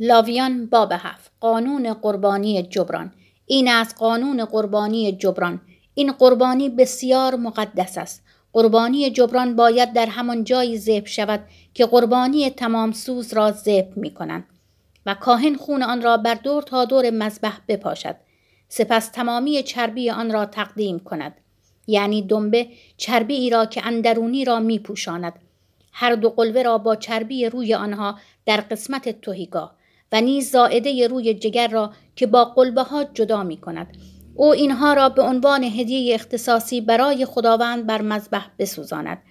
لاویان باب هفت. قانون قربانی جبران. این از قانون قربانی جبران. این قربانی بسیار مقدس است. قربانی جبران باید در همان جایی ذبح شود که قربانی تمام سوز را ذبح می کنند و کاهن خون آن را بر دور تا دور مذبح بپاشد. سپس تمامی چربی آن را تقدیم کند. یعنی دنبه چربی ای را که اندرونی را می پوشاند هر دو قلوه را با چربی روی آنها در قسمت توهیگاه و نیز زائده روی جگر را که با قلبه ها جدا می کند او اینها را به عنوان هدیه اختصاصی برای خداوند بر مذبح بسوزاند.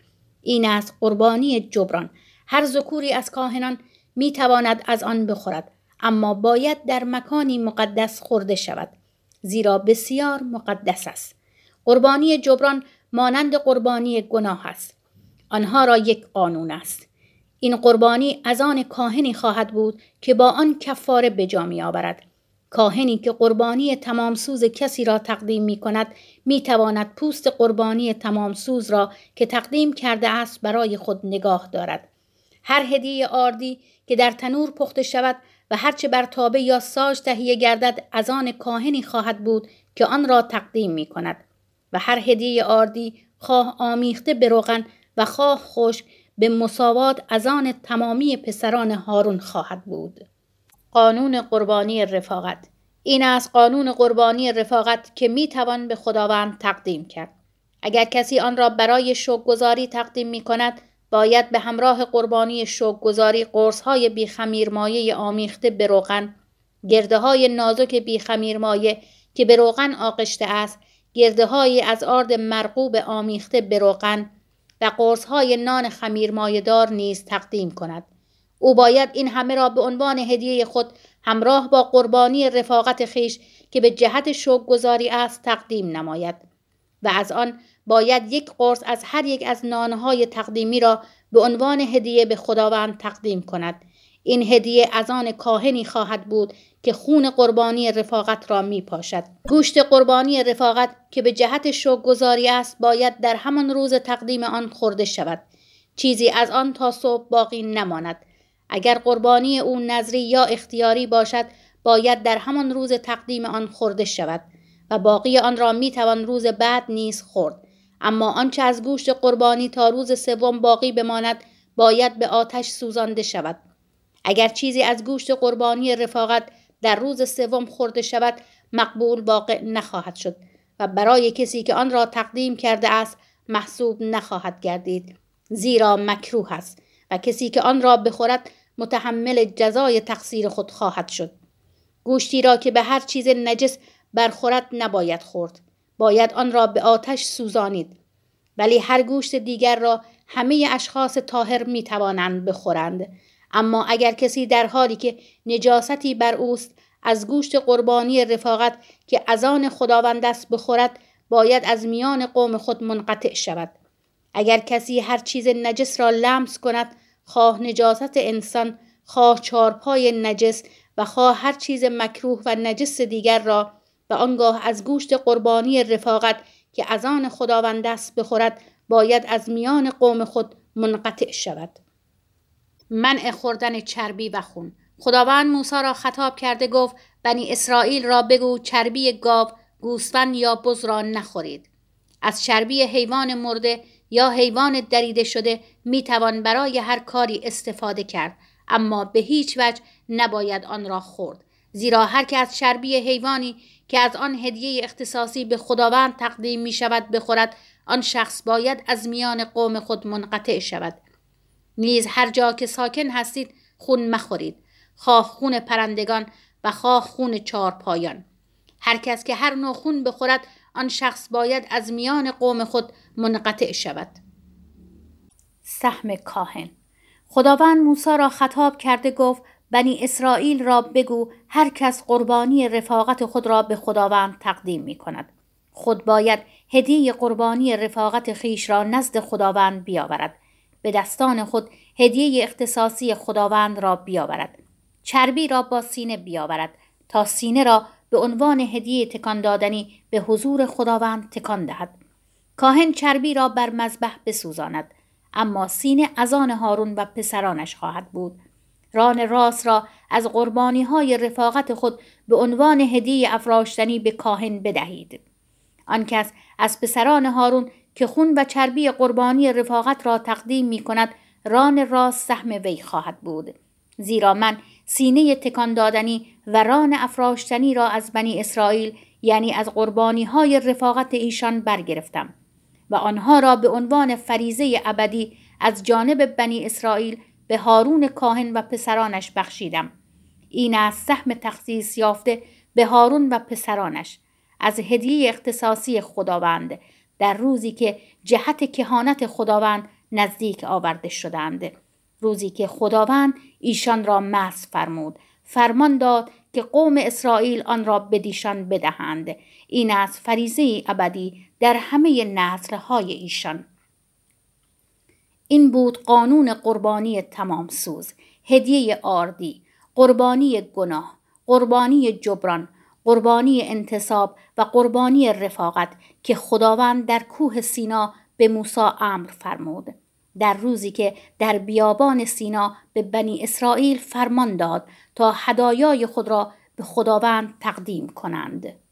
این است قربانی جبران. هر ذکوری از کاهنان می تواند از آن بخورد اما باید در مکانی مقدس خورده شود زیرا بسیار مقدس است. قربانی جبران مانند قربانی گناه است. آنها را یک قانون است. این قربانی از آن کاهنی خواهد بود که با آن کفاره به جا می آورد کاهنی که قربانی تمام سوز کسی را تقدیم می کند می تواند پوست قربانی تمام سوز را که تقدیم کرده است برای خود نگاه دارد. هر هدیه آردی که در تنور پخته شود و هرچه بر تابه یا ساج تهیه گردد از آن کاهنی خواهد بود که آن را تقدیم می کند و هر هدیه آردی خواه آمیخته به روغن و خواه خوش به مساوات از آن تمامی پسران هارون خواهد بود. قانون قربانی رفاقت. این است قانون قربانی رفاقت که می توان به خداوند تقدیم کرد. اگر کسی آن را برای گذاری تقدیم می کند باید به همراه قربانی گذاری قرص های بی خمیر مایه آمیخته به روغن گرده های نازک بی خمیر مایه که به روغن آغشته است گرده های از آرد مرغوب آمیخته به روغن قرص های نان خمیر مایدار نیز تقدیم کند. او باید این همه را به عنوان هدیه خود همراه با قربانی رفاقت خیش که به جهت شوق گذاری است تقدیم نماید و از آن باید یک قرص از هر یک از نانهای تقدیمی را به عنوان هدیه به خداوند تقدیم کند این هدیه از آن کاهنی خواهد بود که خون قربانی رفاقت را می پاشد. گوشت قربانی رفاقت که به جهت شوق گذاری است باید در همان روز تقدیم آن خورده شود. چیزی از آن تا صبح باقی نماند. اگر قربانی او نظری یا اختیاری باشد باید در همان روز تقدیم آن خورده شود و باقی آن را می توان روز بعد نیز خورد. اما آنچه از گوشت قربانی تا روز سوم باقی بماند باید به آتش سوزانده شود. اگر چیزی از گوشت قربانی رفاقت در روز سوم خورده شود مقبول واقع نخواهد شد و برای کسی که آن را تقدیم کرده است محسوب نخواهد گردید. زیرا مکروه است و کسی که آن را بخورد متحمل جزای تقصیر خود خواهد شد. گوشتی را که به هر چیز نجس برخورد نباید خورد. باید آن را به آتش سوزانید. ولی هر گوشت دیگر را همه اشخاص طاهر می توانند بخورند. اما اگر کسی در حالی که نجاستی بر اوست از گوشت قربانی رفاقت که از آن خداوند است بخورد باید از میان قوم خود منقطع شود. اگر کسی هر چیز نجس را لمس کند خواه نجاست انسان خواه چارپای نجس و خواه هر چیز مکروه و نجس دیگر را و آنگاه از گوشت قربانی رفاقت که از آن خداوند است بخورد باید از میان قوم خود منقطع شود. منع خوردن چربی و خون. خداوند موسی را خطاب کرده گفت بنی اسرائیل را بگو چربی گاو گوسفند یا بز را نخورید. از چربی حیوان مرده یا حیوان دریده شده می توان برای هر کاری استفاده کرد اما به هیچ وجه نباید آن را خورد. زیرا هر که از چربی حیوانی که از آن هدیه اختصاصی به خداوند تقدیم می شود بخورد آن شخص باید از میان قوم خود منقطع شود. نیز هر جا که ساکن هستید خون مخورید. خواه خون پرندگان و خواه خون چارپایان هر کس که هر نوع خون بخورد آن شخص باید از میان قوم خود منقطع شود. سهم کاهن. خداوند موسی را خطاب کرده گفت بنی اسرائیل را بگو هر کس قربانی رفاقت خود را به خداوند تقدیم می کند خود باید هدیه قربانی رفاقت خیش را نزد خداوند بیاورد. به دستان خود هدیه اختصاصی خداوند را بیاورد. چربی را با سینه بیاورد تا سینه را به عنوان هدیه تکان دادنی به حضور خداوند تکان دهد. کاهن چربی را بر مذبح بسوزاند اما سینه از آن هارون و پسرانش خواهد بود. ران راست را از قربانی های رفاقت خود به عنوان هدیه افراشتنی به کاهن بدهید. آن کس از پسران هارون که خون و چربی قربانی رفاقت را تقدیم می کند ران راست سهم وی خواهد بود. زیرا من سینه تکان دادنی و ران افراشتنی را از بنی اسرائیل یعنی از قربانی های رفاقت ایشان برگرفتم و آنها را به عنوان فریزه ابدی از جانب بنی اسرائیل به هارون کاهن و پسرانش بخشیدم. این از سهم تخصیص یافته به هارون و پسرانش. از هدیه اختصاصی خداوند در روزی که جهت کهانت خداوند نزدیک آورده شدند. روزی که خداوند ایشان را مس فرمود. فرمان داد که قوم اسرائیل آن را بدیشان بدهند. این از فریزه ابدی در همه نسلهای ایشان. این بود قانون قربانی تمام سوز هدیه آردی قربانی گناه قربانی جبران قربانی انتصاب و قربانی رفاقت که خداوند در کوه سینا به موسی امر فرمود. در روزی که در بیابان سینا به بنی اسرائیل فرمان داد تا هدایای خود را به خداوند تقدیم کنند.